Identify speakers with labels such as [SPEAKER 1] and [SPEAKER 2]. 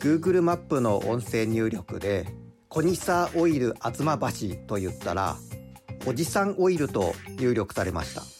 [SPEAKER 1] Google マップの音声入力でコニサーオイル吾妻橋と言ったらおじさんオイルと入力されました。